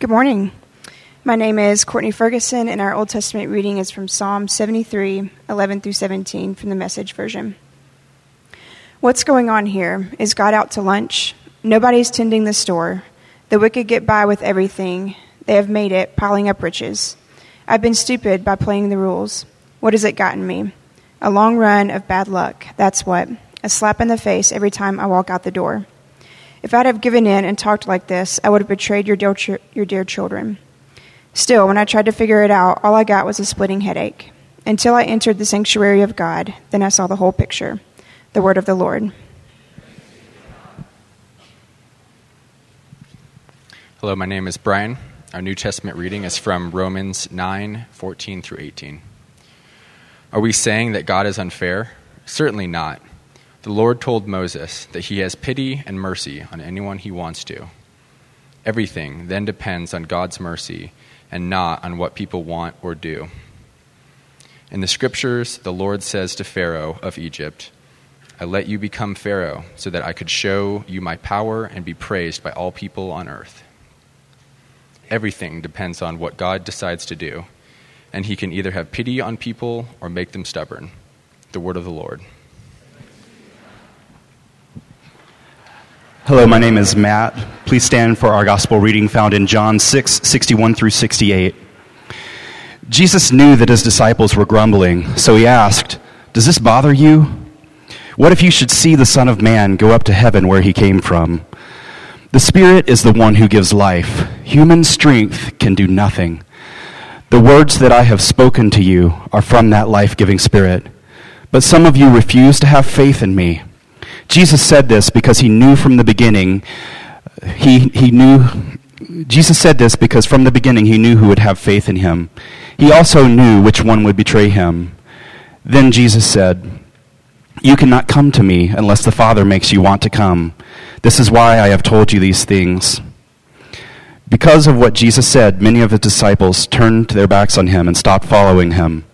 Good morning. My name is Courtney Ferguson, and our Old Testament reading is from Psalm 73, 11 through 17 from the Message Version. What's going on here? Is God out to lunch? Nobody's tending the store. The wicked get by with everything. They have made it, piling up riches. I've been stupid by playing the rules. What has it gotten me? A long run of bad luck. That's what. A slap in the face every time I walk out the door. If I'd have given in and talked like this, I would have betrayed your dear, your dear children. Still, when I tried to figure it out, all I got was a splitting headache. Until I entered the sanctuary of God, then I saw the whole picture. The word of the Lord. Hello, my name is Brian. Our New Testament reading is from Romans 9 14 through 18. Are we saying that God is unfair? Certainly not. The Lord told Moses that he has pity and mercy on anyone he wants to. Everything then depends on God's mercy and not on what people want or do. In the scriptures, the Lord says to Pharaoh of Egypt, I let you become Pharaoh so that I could show you my power and be praised by all people on earth. Everything depends on what God decides to do, and he can either have pity on people or make them stubborn. The word of the Lord. Hello, my name is Matt. Please stand for our gospel reading found in John 6, 61 through 68. Jesus knew that his disciples were grumbling, so he asked, Does this bother you? What if you should see the Son of Man go up to heaven where he came from? The Spirit is the one who gives life. Human strength can do nothing. The words that I have spoken to you are from that life giving Spirit. But some of you refuse to have faith in me. Jesus said this because he knew from the beginning, he, he knew, Jesus said this because from the beginning he knew who would have faith in him. He also knew which one would betray him. Then Jesus said, You cannot come to me unless the Father makes you want to come. This is why I have told you these things. Because of what Jesus said, many of his disciples turned their backs on him and stopped following him.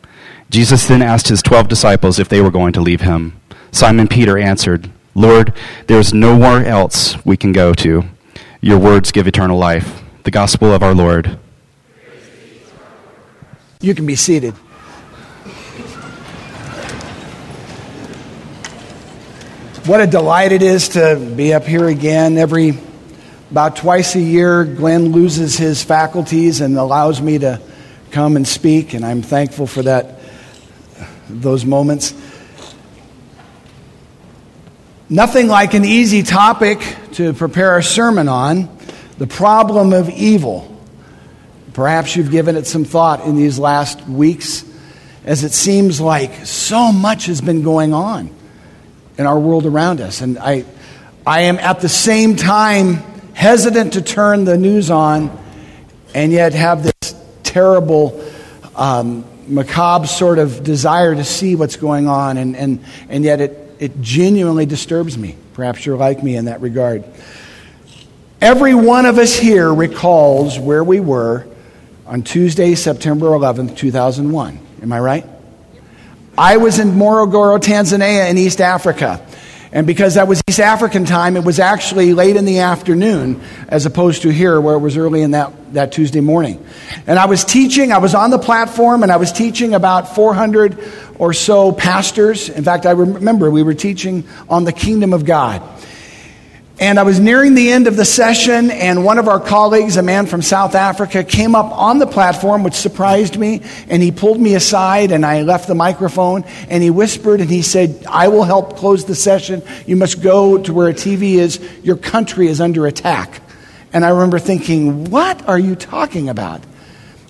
Jesus then asked his twelve disciples if they were going to leave him. Simon Peter answered, Lord, there is nowhere else we can go to. Your words give eternal life. The gospel of our Lord. You can be seated. What a delight it is to be up here again. Every about twice a year, Glenn loses his faculties and allows me to come and speak, and I'm thankful for that. Those moments. Nothing like an easy topic to prepare a sermon on the problem of evil. Perhaps you've given it some thought in these last weeks, as it seems like so much has been going on in our world around us. And I, I am at the same time hesitant to turn the news on and yet have this terrible, um, macabre sort of desire to see what's going on, and, and, and yet it, it genuinely disturbs me. Perhaps you're like me in that regard. Every one of us here recalls where we were on Tuesday, September 11th, 2001. Am I right? I was in Morogoro, Tanzania, in East Africa. And because that was East African time, it was actually late in the afternoon as opposed to here where it was early in that, that Tuesday morning. And I was teaching, I was on the platform and I was teaching about 400 or so pastors. In fact, I remember we were teaching on the kingdom of God. And I was nearing the end of the session, and one of our colleagues, a man from South Africa, came up on the platform, which surprised me, and he pulled me aside, and I left the microphone, and he whispered, and he said, I will help close the session. You must go to where a TV is. Your country is under attack. And I remember thinking, What are you talking about?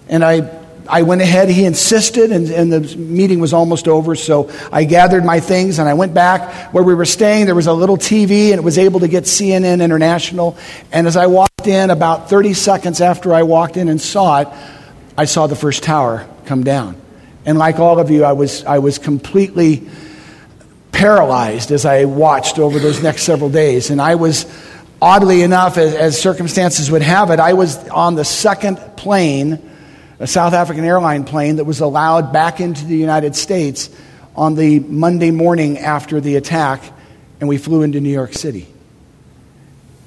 And I I went ahead, he insisted, and, and, the meeting was almost over. So I gathered my things and I went back where we were staying. There was a little TV and it was able to get CNN International. And as I walked in, about 30 seconds after I walked in and saw it, I saw the first tower come down. And like all of you, I was, I was completely paralyzed as I watched over those next several days. And I was, oddly enough, as, as circumstances would have it, I was on the second plane a South African airline plane that was allowed back into the United States on the Monday morning after the attack, and we flew into New York City.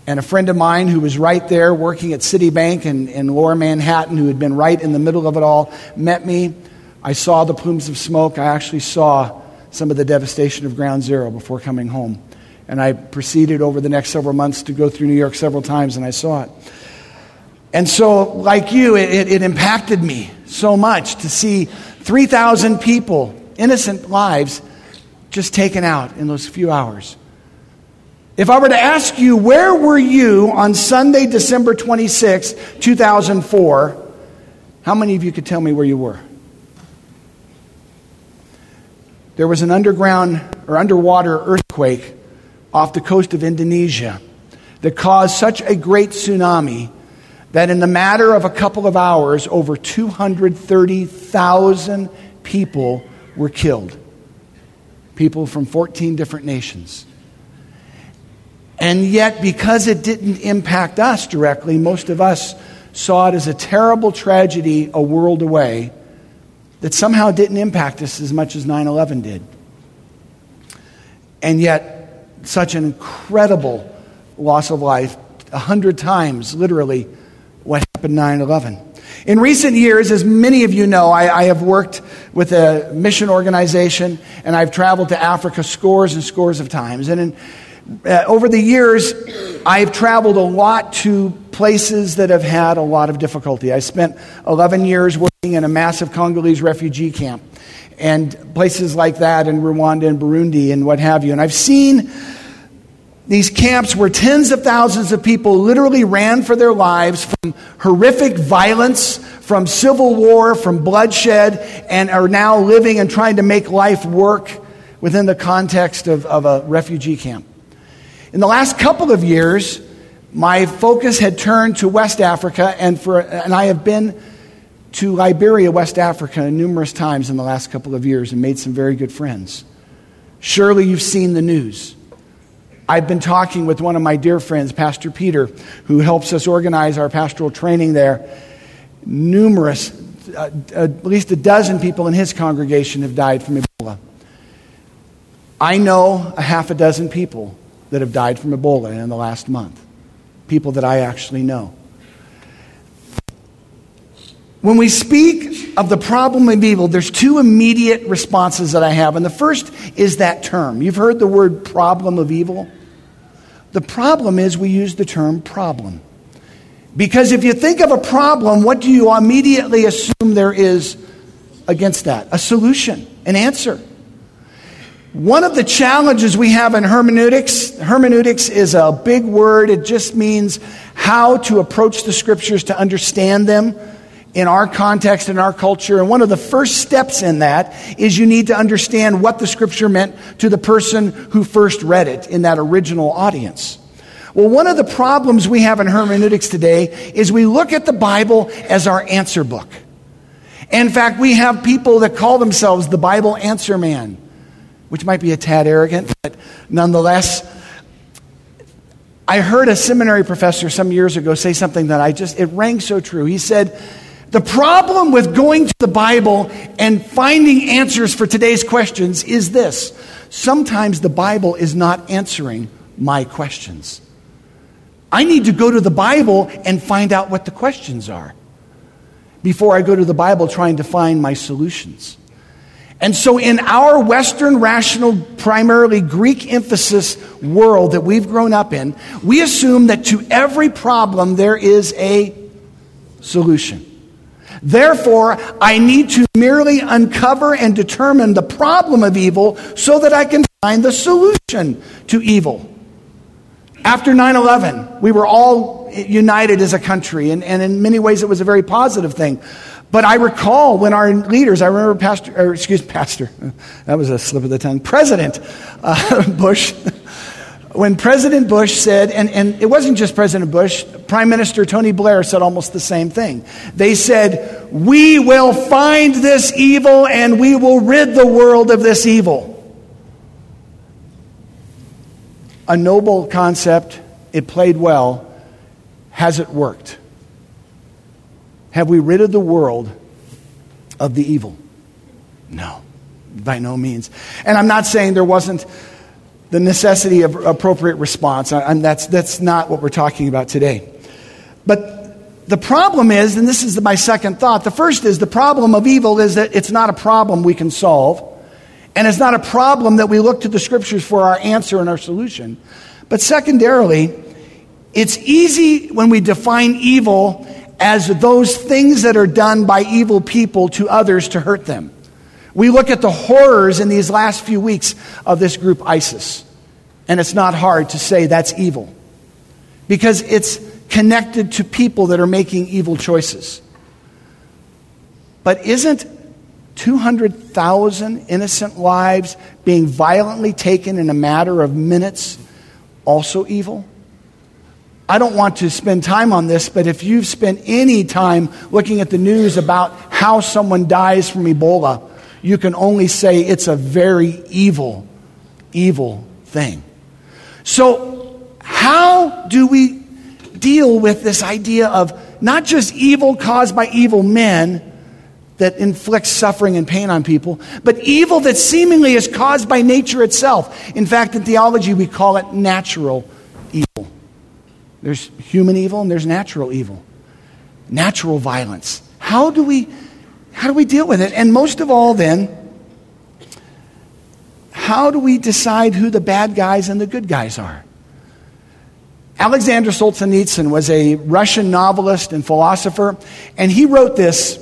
And a friend of mine who was right there working at Citibank in, in lower Manhattan, who had been right in the middle of it all, met me. I saw the plumes of smoke. I actually saw some of the devastation of ground zero before coming home. And I proceeded over the next several months to go through New York several times, and I saw it. And so, like you, it, it impacted me so much to see 3,000 people, innocent lives, just taken out in those few hours. If I were to ask you, where were you on Sunday, December 26, 2004, how many of you could tell me where you were? There was an underground or underwater earthquake off the coast of Indonesia that caused such a great tsunami that in the matter of a couple of hours, over 230,000 people were killed. People from 14 different nations. And yet, because it didn't impact us directly, most of us saw it as a terrible tragedy a world away that somehow didn't impact us as much as 9 11 did. And yet, such an incredible loss of life, a hundred times, literally, happened 9 11. In recent years, as many of you know, I, I, have worked with a mission organization and I've traveled to Africa scores and scores of times. And in, uh, over the years, I've traveled a lot to places that have had a lot of difficulty. I spent 11 years working in a massive Congolese refugee camp and places like that in Rwanda and Burundi and what have you. And I've seen these camps where tens of thousands of people literally ran for their lives from horrific violence, from civil war, from bloodshed, and are now living and trying to make life work within the context of, of a refugee camp. In the last couple of years, my focus had turned to West Africa, and, for, and I have been to Liberia, West Africa, numerous times in the last couple of years and made some very good friends. Surely you've seen the news. I've been talking with one of my dear friends, Pastor Peter, who helps us organize our pastoral training there. Numerous, uh, at least a dozen people in his congregation have died from Ebola. I know a half a dozen people that have died from Ebola in the last month. People that I actually know. When we speak of the problem of evil, there's two immediate responses that I have. And the first is that term. You've heard the word problem of evil. The problem is we use the term problem. Because if you think of a problem, what do you immediately assume there is against that? A solution, an answer. One of the challenges we have in hermeneutics, hermeneutics is a big word. It just means how to approach the scriptures to understand them in our context, in our culture. And one of the first steps in that is you need to understand what the scripture meant to the person who first read it in that original audience. Well, one of the problems we have in hermeneutics today is we look at the Bible as our answer book. In fact, we have people that call themselves the Bible answer man, which might be a tad arrogant, but nonetheless, I heard a seminary professor some years ago say something that I just, it rang so true. He said, the problem with going to the Bible and finding answers for today's questions is this sometimes the Bible is not answering my questions. I need to go to the Bible and find out what the questions are before I go to the Bible trying to find my solutions. And so, in our Western rational, primarily Greek emphasis world that we've grown up in, we assume that to every problem there is a solution. Therefore, I need to merely uncover and determine the problem of evil so that I can find the solution to evil. After 9 11, we were all united as a country, and, and in many ways it was a very positive thing. But I recall when our leaders, I remember Pastor, or excuse Pastor, that was a slip of the tongue, President uh, Bush when President Bush said, and, and it wasn't just President Bush, Prime Minister Tony Blair said almost the same thing. They said, We will find this evil and we will rid the world of this evil. A noble concept, it played well. Has it worked? Have we ridded the world of the evil? No, by no means. And I'm not saying there wasn't the necessity of appropriate response. And that's, that's not what we're talking about today. But the problem is, and this is my second thought the first is the problem of evil is that it's not a problem we can solve. And it's not a problem that we look to the scriptures for our answer and our solution. But secondarily, it's easy when we define evil as those things that are done by evil people to others to hurt them. We look at the horrors in these last few weeks of this group ISIS, and it's not hard to say that's evil because it's connected to people that are making evil choices. But isn't 200,000 innocent lives being violently taken in a matter of minutes also evil? I don't want to spend time on this, but if you've spent any time looking at the news about how someone dies from Ebola, you can only say it's a very evil, evil thing. So, how do we deal with this idea of not just evil caused by evil men that inflicts suffering and pain on people, but evil that seemingly is caused by nature itself? In fact, in theology, we call it natural evil. There's human evil and there's natural evil, natural violence. How do we how do we deal with it? And most of all, then, how do we decide who the bad guys and the good guys are? Alexander Solzhenitsyn was a Russian novelist and philosopher, and he wrote this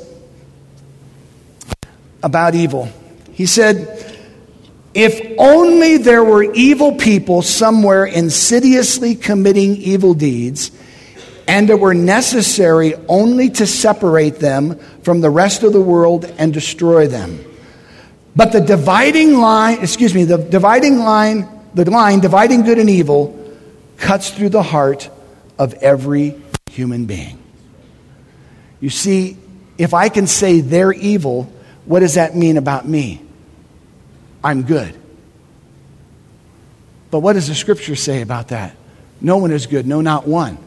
about evil. He said, If only there were evil people somewhere insidiously committing evil deeds, and it were necessary only to separate them from the rest of the world and destroy them. But the dividing line, excuse me, the dividing line, the line dividing good and evil cuts through the heart of every human being. You see, if I can say they're evil, what does that mean about me? I'm good. But what does the scripture say about that? No one is good, no, not one.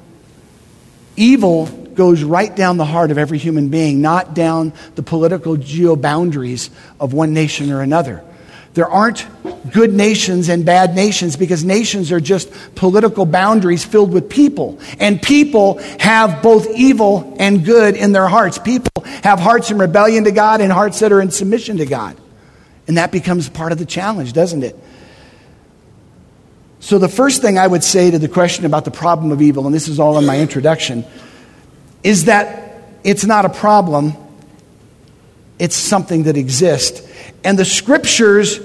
Evil goes right down the heart of every human being, not down the political geo boundaries of one nation or another. There aren't good nations and bad nations because nations are just political boundaries filled with people. And people have both evil and good in their hearts. People have hearts in rebellion to God and hearts that are in submission to God. And that becomes part of the challenge, doesn't it? So, the first thing I would say to the question about the problem of evil, and this is all in my introduction, is that it's not a problem, it's something that exists. And the scriptures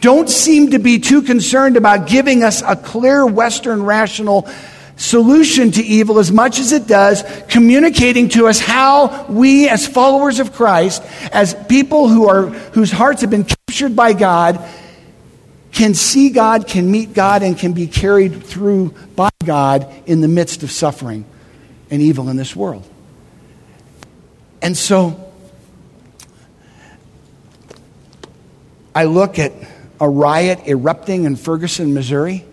don't seem to be too concerned about giving us a clear Western rational solution to evil as much as it does communicating to us how we as followers of Christ as people who are whose hearts have been captured by God can see God, can meet God, and can be carried through by God in the midst of suffering and evil in this world. And so I look at a riot erupting in Ferguson, Missouri.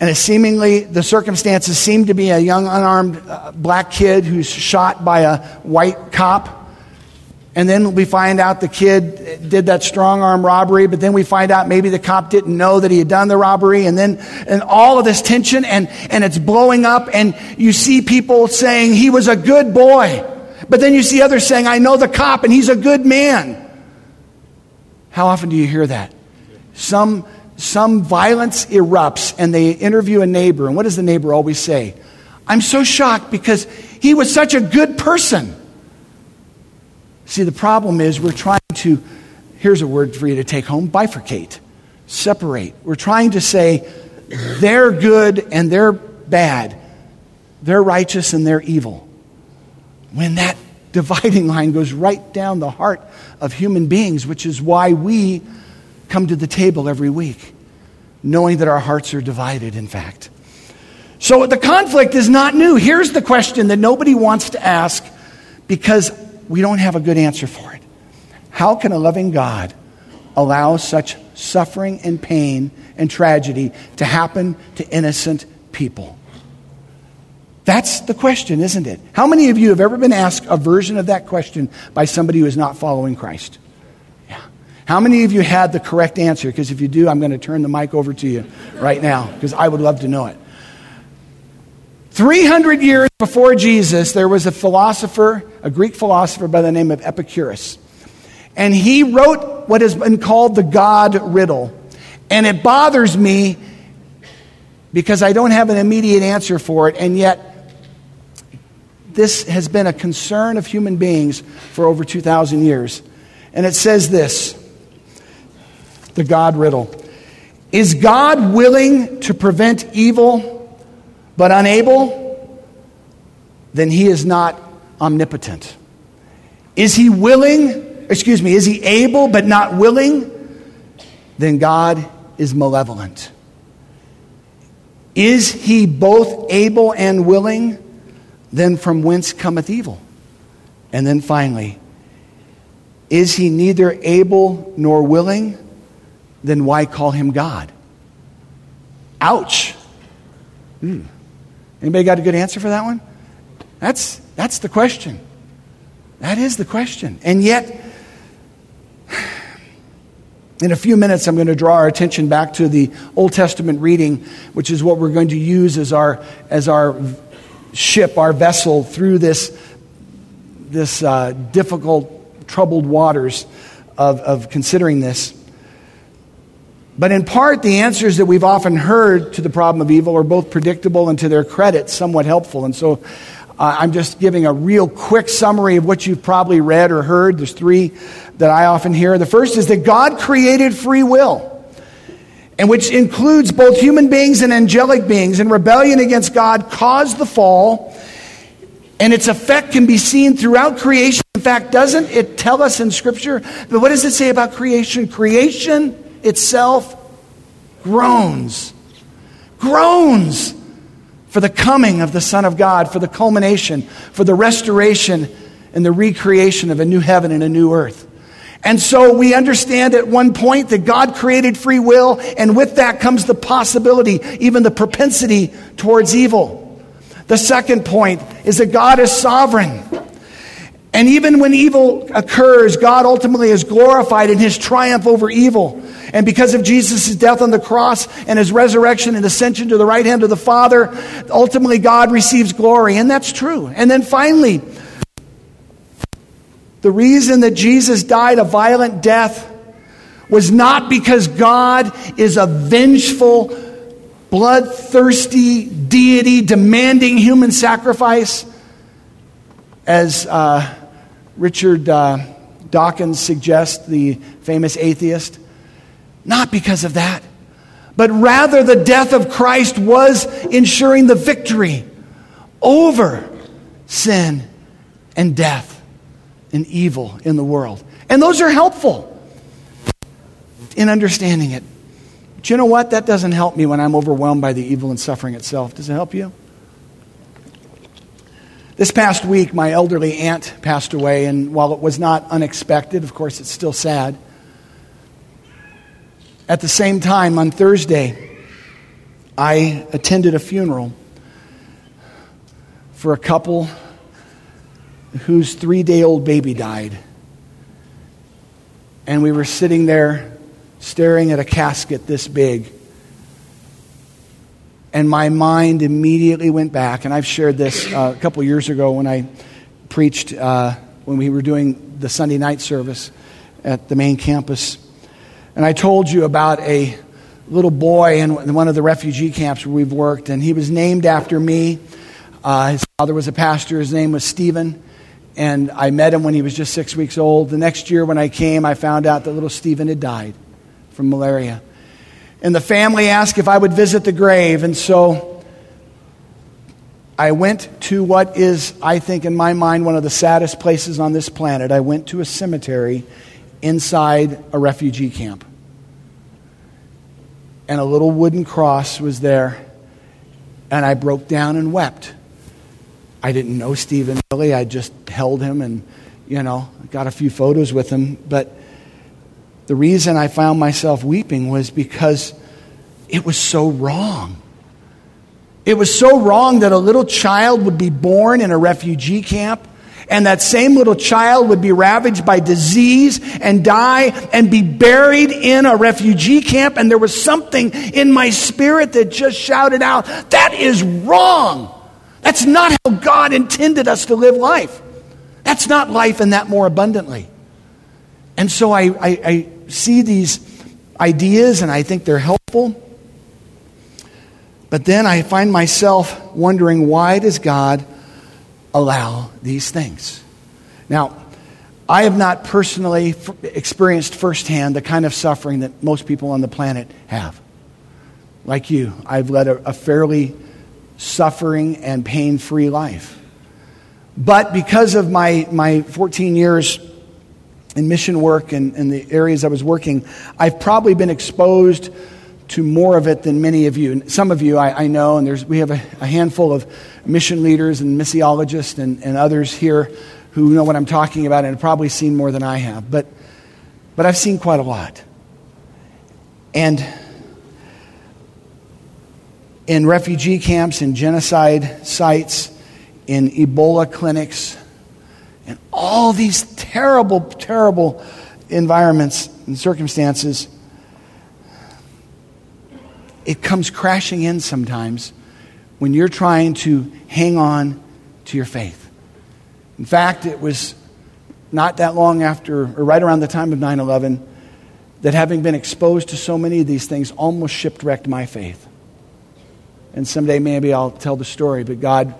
And seemingly, the circumstances seem to be a young, unarmed uh, black kid who's shot by a white cop. And then we find out the kid did that strong arm robbery, but then we find out maybe the cop didn't know that he had done the robbery. And then, and all of this tension and, and it's blowing up and you see people saying he was a good boy. But then you see others saying, I know the cop and he's a good man. How often do you hear that? Some, some violence erupts and they interview a neighbor. And what does the neighbor always say? I'm so shocked because he was such a good person. See, the problem is we're trying to, here's a word for you to take home bifurcate, separate. We're trying to say they're good and they're bad, they're righteous and they're evil. When that dividing line goes right down the heart of human beings, which is why we come to the table every week, knowing that our hearts are divided, in fact. So the conflict is not new. Here's the question that nobody wants to ask because we don't have a good answer for it. How can a loving God allow such suffering and pain and tragedy to happen to innocent people? That's the question, isn't it? How many of you have ever been asked a version of that question by somebody who is not following Christ? Yeah. How many of you had the correct answer? Because if you do, I'm going to turn the mic over to you right now because I would love to know it. 300 years before Jesus, there was a philosopher, a Greek philosopher by the name of Epicurus. And he wrote what has been called the God riddle. And it bothers me because I don't have an immediate answer for it, and yet this has been a concern of human beings for over 2,000 years. And it says this the God riddle Is God willing to prevent evil but unable? Then he is not omnipotent. Is he willing? Excuse me, is he able but not willing? Then God is malevolent. Is he both able and willing? Then from whence cometh evil? And then finally, is he neither able nor willing? Then why call him God? Ouch. Hmm. Anybody got a good answer for that one? That's, that's the question. That is the question. And yet, in a few minutes, I'm going to draw our attention back to the Old Testament reading, which is what we're going to use as our, as our ship, our vessel through this, this uh, difficult, troubled waters of, of considering this. But in part, the answers that we've often heard to the problem of evil are both predictable and to their credit, somewhat helpful. And so uh, I'm just giving a real quick summary of what you've probably read or heard. There's three that I often hear. The first is that God created free will, and which includes both human beings and angelic beings, and rebellion against God caused the fall, and its effect can be seen throughout creation. In fact, doesn't it tell us in Scripture? But what does it say about creation? Creation itself groans. Groans for the coming of the Son of God, for the culmination, for the restoration and the recreation of a new heaven and a new earth. And so we understand at one point that God created free will, and with that comes the possibility, even the propensity towards evil. The second point is that God is sovereign. And even when evil occurs, God ultimately is glorified in his triumph over evil. And because of Jesus' death on the cross and his resurrection and ascension to the right hand of the Father, ultimately God receives glory. And that's true. And then finally, the reason that Jesus died a violent death was not because God is a vengeful, bloodthirsty deity demanding human sacrifice, as uh, Richard uh, Dawkins suggests, the famous atheist. Not because of that, but rather the death of Christ was ensuring the victory over sin and death and evil in the world. And those are helpful in understanding it. But you know what? That doesn't help me when I'm overwhelmed by the evil and suffering itself. Does it help you? This past week, my elderly aunt passed away, and while it was not unexpected, of course, it's still sad. At the same time, on Thursday, I attended a funeral for a couple whose three day old baby died. And we were sitting there staring at a casket this big. And my mind immediately went back, and I've shared this uh, a couple years ago when I preached uh, when we were doing the Sunday night service at the main campus and I told you about a little boy in one of the refugee camps where we've worked, and he was named after me. Uh, his father was a pastor, his name was Stephen, and I met him when he was just six weeks old. The next year, when I came, I found out that little Stephen had died from malaria. And the family asked if I would visit the grave, and so I went to what is, I think, in my mind, one of the saddest places on this planet. I went to a cemetery inside a refugee camp and a little wooden cross was there, and I broke down and wept. I didn't know Stephen really. I just held him and, you know, got a few photos with him. But the reason I found myself weeping was because it was so wrong. It was so wrong that a little child would be born in a refugee camp And that same little child would be ravaged by disease and die and be buried in a refugee camp. And there was something in my spirit that just shouted out, That is wrong. That's not how God intended us to live life. That's not life and that more abundantly. And so I, I, I see these ideas and I think they're helpful. But then I find myself wondering why does God allow these things? Now, I have not personally experienced firsthand the kind of suffering that most people on the planet have. Like you, I've led a, a fairly suffering and pain free life. But because of my, my 14 years in mission work and, and the areas I was working, I've probably been exposed to more of it than many of you. Some of you I, I know, and there's, we have a, a, handful of mission leaders and missiologists and, and others here who know what I'm talking about and have probably seen more than I have. But, but I've seen quite a lot. And in refugee camps, in genocide sites, in Ebola clinics, and all these terrible, terrible environments and circumstances it comes crashing in sometimes when you're trying to hang on to your faith. In fact, it was not that long after, or right around the time of 9 11, that having been exposed to so many of these things almost shipwrecked my faith. And someday maybe I'll tell the story, but God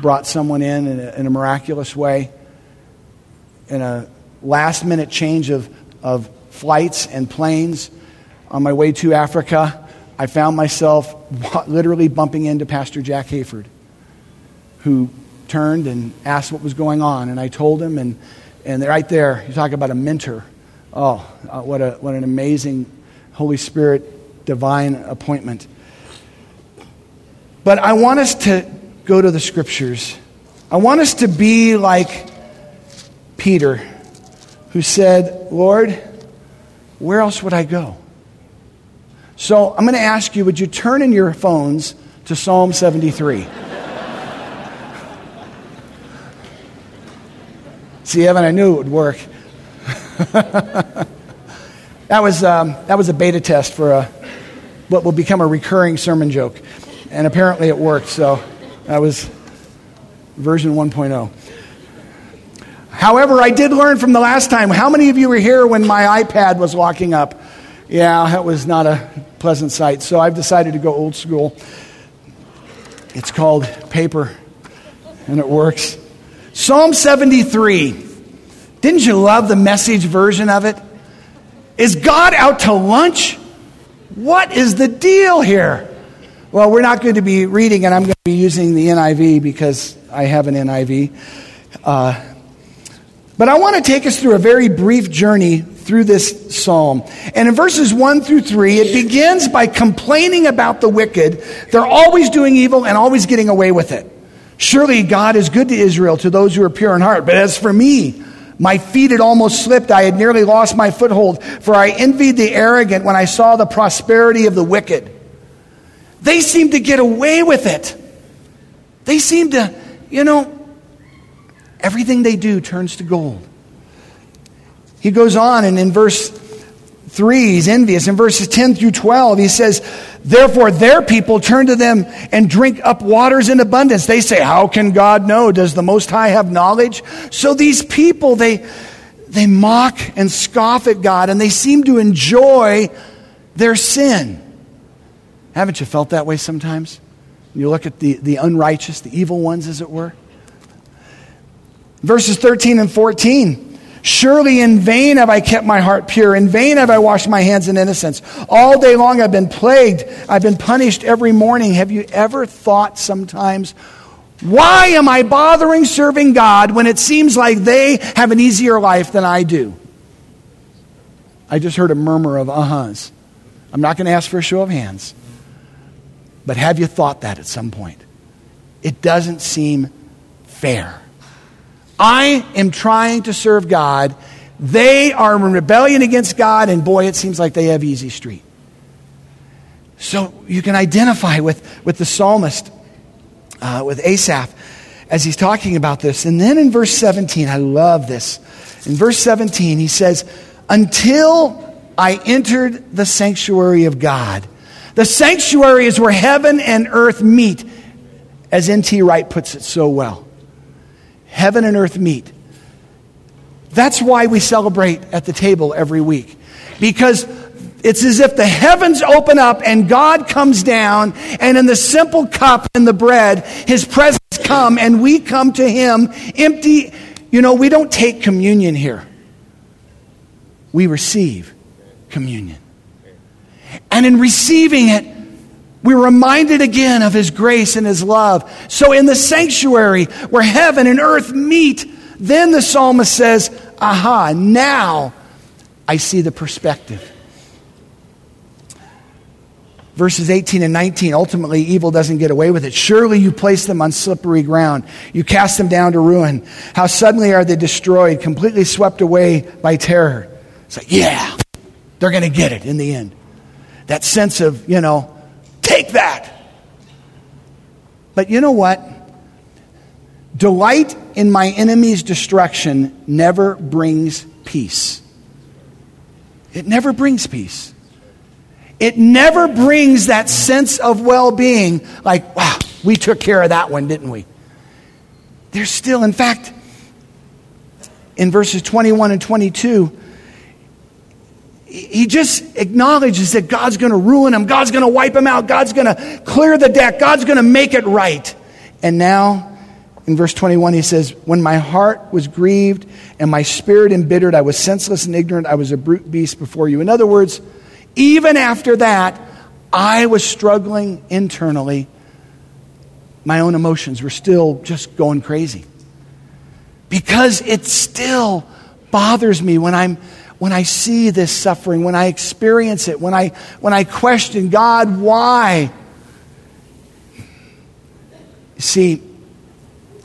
brought someone in in a, in a miraculous way, in a last minute change of, of flights and planes on my way to Africa I found myself literally bumping into Pastor Jack Hayford, who turned and asked what was going on. And I told him, and, and right there, you talk about a mentor. Oh, uh, what, a, what an amazing Holy Spirit divine appointment. But I want us to go to the scriptures. I want us to be like Peter, who said, Lord, where else would I go? So I'm going to ask you would you turn in your phones to Psalm 73? See, Evan, I knew it would work. that, was, um, that was a beta test for a, what will become a recurring sermon joke. And apparently it worked, so that was version 1.0. However, I did learn from the last time. How many of you were here when my iPad was locking up? Yeah, that was not a pleasant sight. So I've decided to go old school. It's called paper, and it works. Psalm 73. Didn't you love the message version of it? Is God out to lunch? What is the deal here? Well, we're not going to be reading, and I'm going to be using the NIV because I have an NIV. Uh, but I want to take us through a very brief journey through this psalm. And in verses 1 through 3, it begins by complaining about the wicked. They're always doing evil and always getting away with it. Surely God is good to Israel, to those who are pure in heart. But as for me, my feet had almost slipped. I had nearly lost my foothold, for I envied the arrogant when I saw the prosperity of the wicked. They seem to get away with it. They seem to, you know, everything they do turns to gold. He goes on, and in verse 3, he's envious. In verses 10 through 12, he says, Therefore, their people turn to them and drink up waters in abundance. They say, How can God know? Does the Most High have knowledge? So these people, they, they mock and scoff at God, and they seem to enjoy their sin. Haven't you felt that way sometimes? You look at the, the unrighteous, the evil ones, as it were. Verses 13 and 14. Surely in vain have I kept my heart pure. In vain have I washed my hands in innocence. All day long I've been plagued. I've been punished every morning. Have you ever thought sometimes, why am I bothering serving God when it seems like they have an easier life than I do? I just heard a murmur of uh-huhs. I'm not going to ask for a show of hands. But have you thought that at some point? It doesn't seem fair. I am trying to serve God. They are in rebellion against God, and boy, it seems like they have easy street. So you can identify with, with the psalmist, uh, with Asaph. as he's talking about this. And then in verse 17, I love this. In verse 17, he says, Until I entered the sanctuary of God. The sanctuary is where heaven and earth meet, as N.T. Wright puts it so well. Heaven and earth meet. That's why we celebrate at the table every week. Because it's as if the heavens open up and God comes down, and in the simple cup and the bread, His presence come, and we come to Him empty. You know, we don't take communion here. We receive communion. And in receiving it, we're reminded again of His grace and His love. So in the sanctuary where heaven and earth meet, then the psalmist says, Aha, now I see the perspective. Verses 18 and 19 ultimately, evil doesn't get away with it. Surely you place them on slippery ground. You cast them down to ruin. How suddenly are they destroyed, completely swept away by terror. It's like, yeah, they're going to get it in the end. That sense of, you know, take that. But you know what? Delight in my enemy's destruction never brings peace. It never brings peace. It never brings that sense of well being, like, wow, we took care of that one, didn't we? There's still, in fact, in verses 21 and 22, he just acknowledges that God's going to ruin him, God's going to wipe him out, God's going to clear the deck, God's going to make it right. And now, in verse 21, he says, When my heart was grieved and my spirit embittered, I was senseless and ignorant, I was a brute beast before you. In other words, even after that, I was struggling internally. My own emotions were still just going crazy. Because it still bothers me when I'm when I see this suffering, when I experience it, when I when I question God, why? See,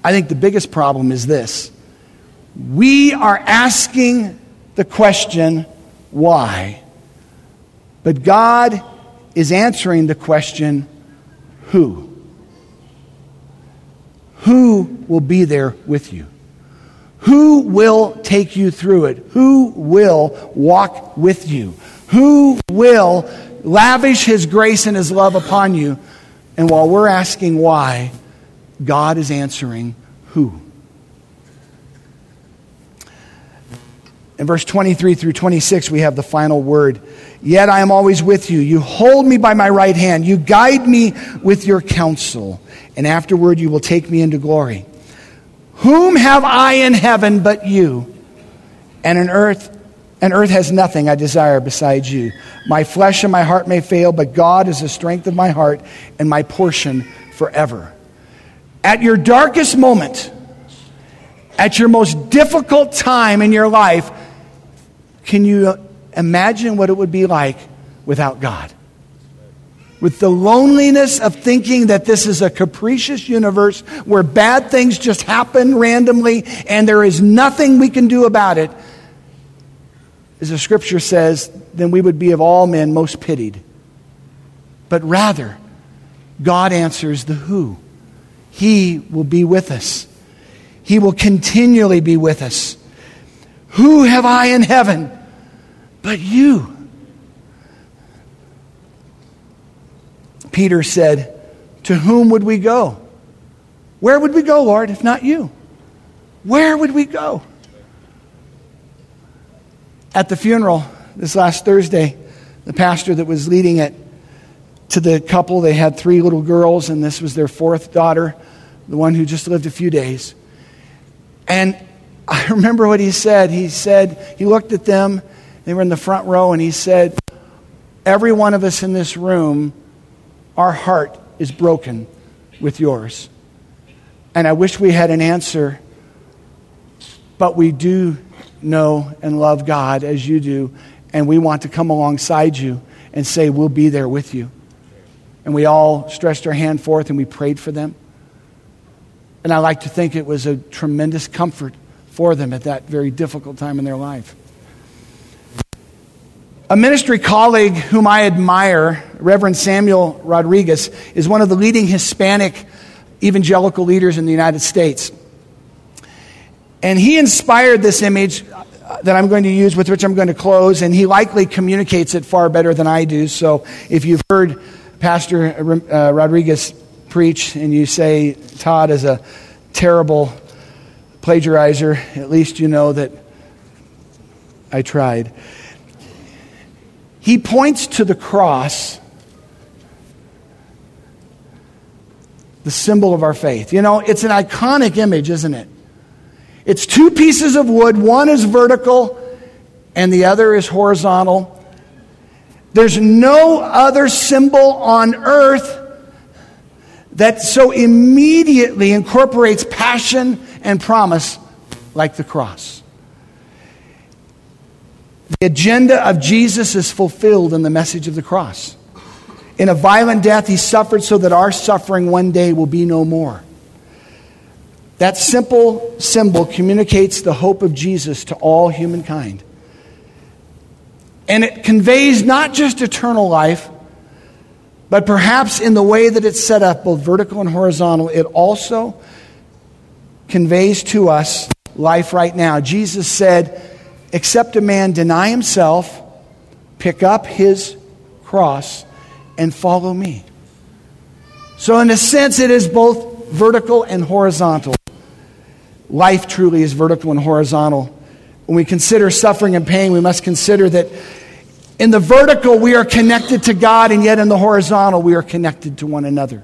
I think the biggest problem is this. We are asking the question, why? But God is answering the question who? Who will be there with you? Who will take you through it? Who will walk with you? Who will lavish His grace and His love upon you? And while we're asking why, God is answering who? In verse 23 through 26, we have the final word. Yet I am always with you. You hold me by my right hand. You guide me with your counsel. And afterward, you will take me into glory. Whom have I in heaven but you? And in earth, and earth has nothing I desire besides you. My flesh and my heart may fail, but God is the strength of my heart and my portion forever. At your darkest moment, at your most difficult time in your life, can you imagine what it would be like without God? With the loneliness of thinking that this is a capricious universe where bad things just happen randomly and there is nothing we can do about it, as the scripture says, then we would be of all men most pitied. But rather, God answers the who. He will be with us. He will continually be with us. Who have I in heaven but you. Peter said, To whom would we go? Where would we go, Lord, if not you? Where would we go? At the funeral this last Thursday, the pastor that was leading it to the couple, they had three little girls, and this was their fourth daughter, the one who just lived a few days. And I remember what he said. He said, he looked at them they were in the front row, and he said, Every one of us in this room, our heart is broken with yours. And I wish we had an answer, but we do know and love God as you do, and we want to come alongside you and say, We'll be there with you. And we all stretched our hand forth and we prayed for them. And I like to think it was a tremendous comfort for them at that very difficult time in their life. A ministry colleague whom I admire, Reverend Samuel Rodriguez, is one of the leading Hispanic evangelical leaders in the United States. And he inspired this image that I'm going to use, with which I'm going to close, and he likely communicates it far better than I do. So if you've heard Pastor uh, Rodriguez preach and you say Todd is a terrible plagiarizer, at least you know that I tried. He points to the cross, the symbol of our faith. You know, it's an iconic image, isn't it? It's two pieces of wood, one is vertical and the other is horizontal. There's no other symbol on earth that so immediately incorporates passion and promise like the cross. The agenda of Jesus is fulfilled in the message of the cross. In a violent death, he suffered so that our suffering one day will be no more. That simple symbol communicates the hope of Jesus to all humankind. And it conveys not just eternal life, but perhaps in the way that it's set up, both vertical and horizontal, it also conveys to us life right now. Jesus said, Except a man deny himself, pick up his cross, and follow me. So, in a sense, it is both vertical and horizontal. Life truly is vertical and horizontal. When we consider suffering and pain, we must consider that in the vertical we are connected to God, and yet in the horizontal we are connected to one another.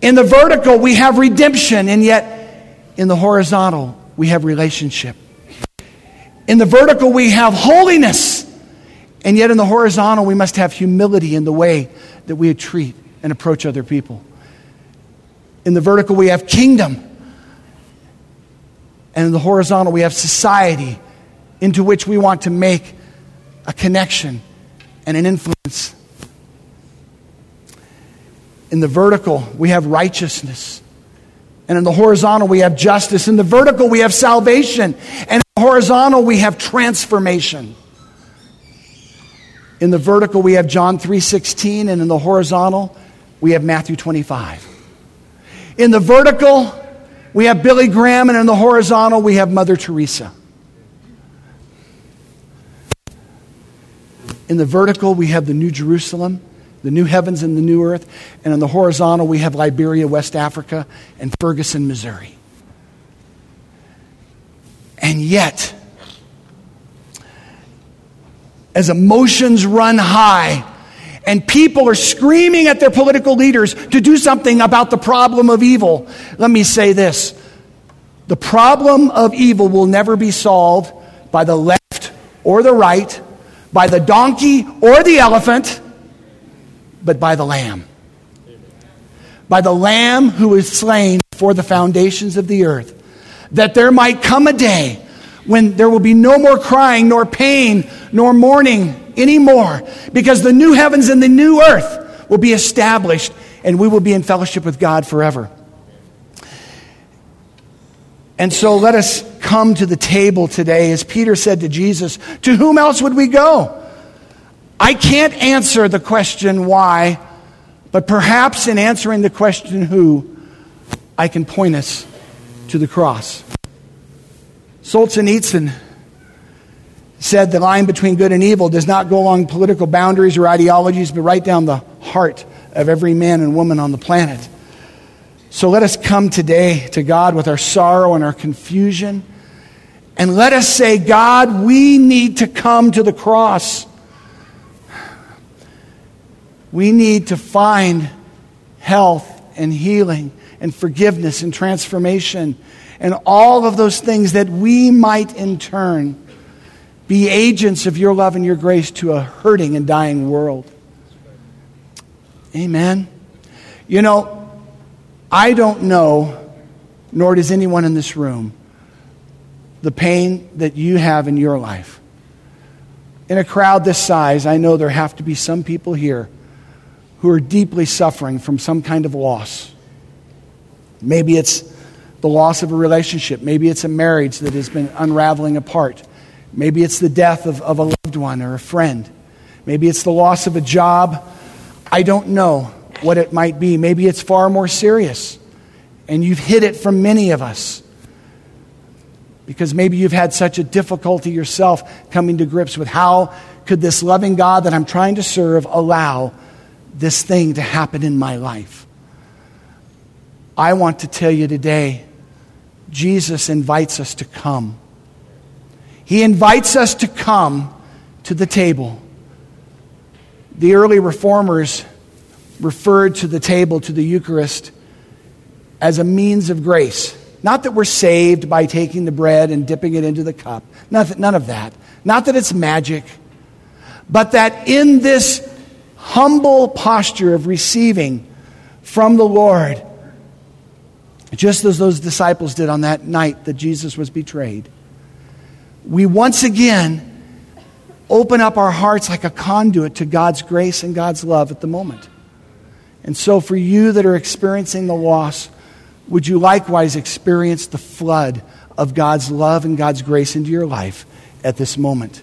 In the vertical we have redemption, and yet in the horizontal we have relationship. In the vertical we have holiness, and yet in the horizontal we must have humility in the way that we treat and approach other people. In the vertical we have kingdom and in the horizontal, we have society into which we want to make a connection and an influence. In the vertical, we have righteousness. And in the horizontal, we have justice. In the vertical, we have salvation. And horizontal, we have transformation. In the vertical, we have John 3:16, and in the horizontal, we have Matthew 25. In the vertical, we have Billy Graham, and in the horizontal, we have Mother Teresa. In the vertical, we have the New Jerusalem, the new heavens and the new earth. And in the horizontal, we have Liberia, West Africa, and Ferguson, Missouri. And yet, as emotions run high, and people are screaming at their political leaders to do something about the problem of evil. Let me say this the problem of evil will never be solved by the left or the right, by the donkey or the elephant, but by the lamb. By the lamb who is slain for the foundations of the earth, that there might come a day when there will be no more crying, nor pain, nor mourning anymore, because the new heavens and the new earth will be established, and we will be in fellowship with God forever. And so let us come to the table today, as Peter said to Jesus, To whom else would we go? I can't answer the question why, but perhaps in answering the question who, I can point us to the cross. Solzhenitsyn said the line between good and evil does not go along political boundaries or ideologies, but right down the heart of every man and woman on the planet. So let us come today to God with our sorrow and our confusion. And let us say, God, we need to come to the cross. We need to find health and healing and forgiveness and transformation and all of those things that we might in turn be agents of your love and your grace to a hurting and dying world. Amen. You know, I don't know, nor does anyone in this room, the pain that you have in your life. In a crowd this size, I know there have to be some people here who are deeply suffering from some kind of loss. Maybe it's the loss of a relationship. Maybe it's a marriage that has been unraveling apart. Maybe it's the death of, of a loved one or a friend. Maybe it's the loss of a job. I don't know. what it might be. Maybe it's far more serious, and you've hid it from many of us because maybe you've had such a difficulty yourself coming to grips with how could this loving God that I'm trying to serve allow this thing to happen in my life. I want to tell you today, Jesus invites us to come. He invites us to come to the table. The early reformers referred to the table, to the Eucharist, as a means of grace. Not that we're saved by taking the bread and dipping it into the cup. None of that. Not that it's magic. But that in this humble posture of receiving from the Lord, just as those disciples did on that night that Jesus was betrayed, we once again open up our hearts like a conduit to God's grace and God's love at the moment. And so, for you that are experiencing the loss, would you likewise experience the flood of God's love and God's grace into your life at this moment?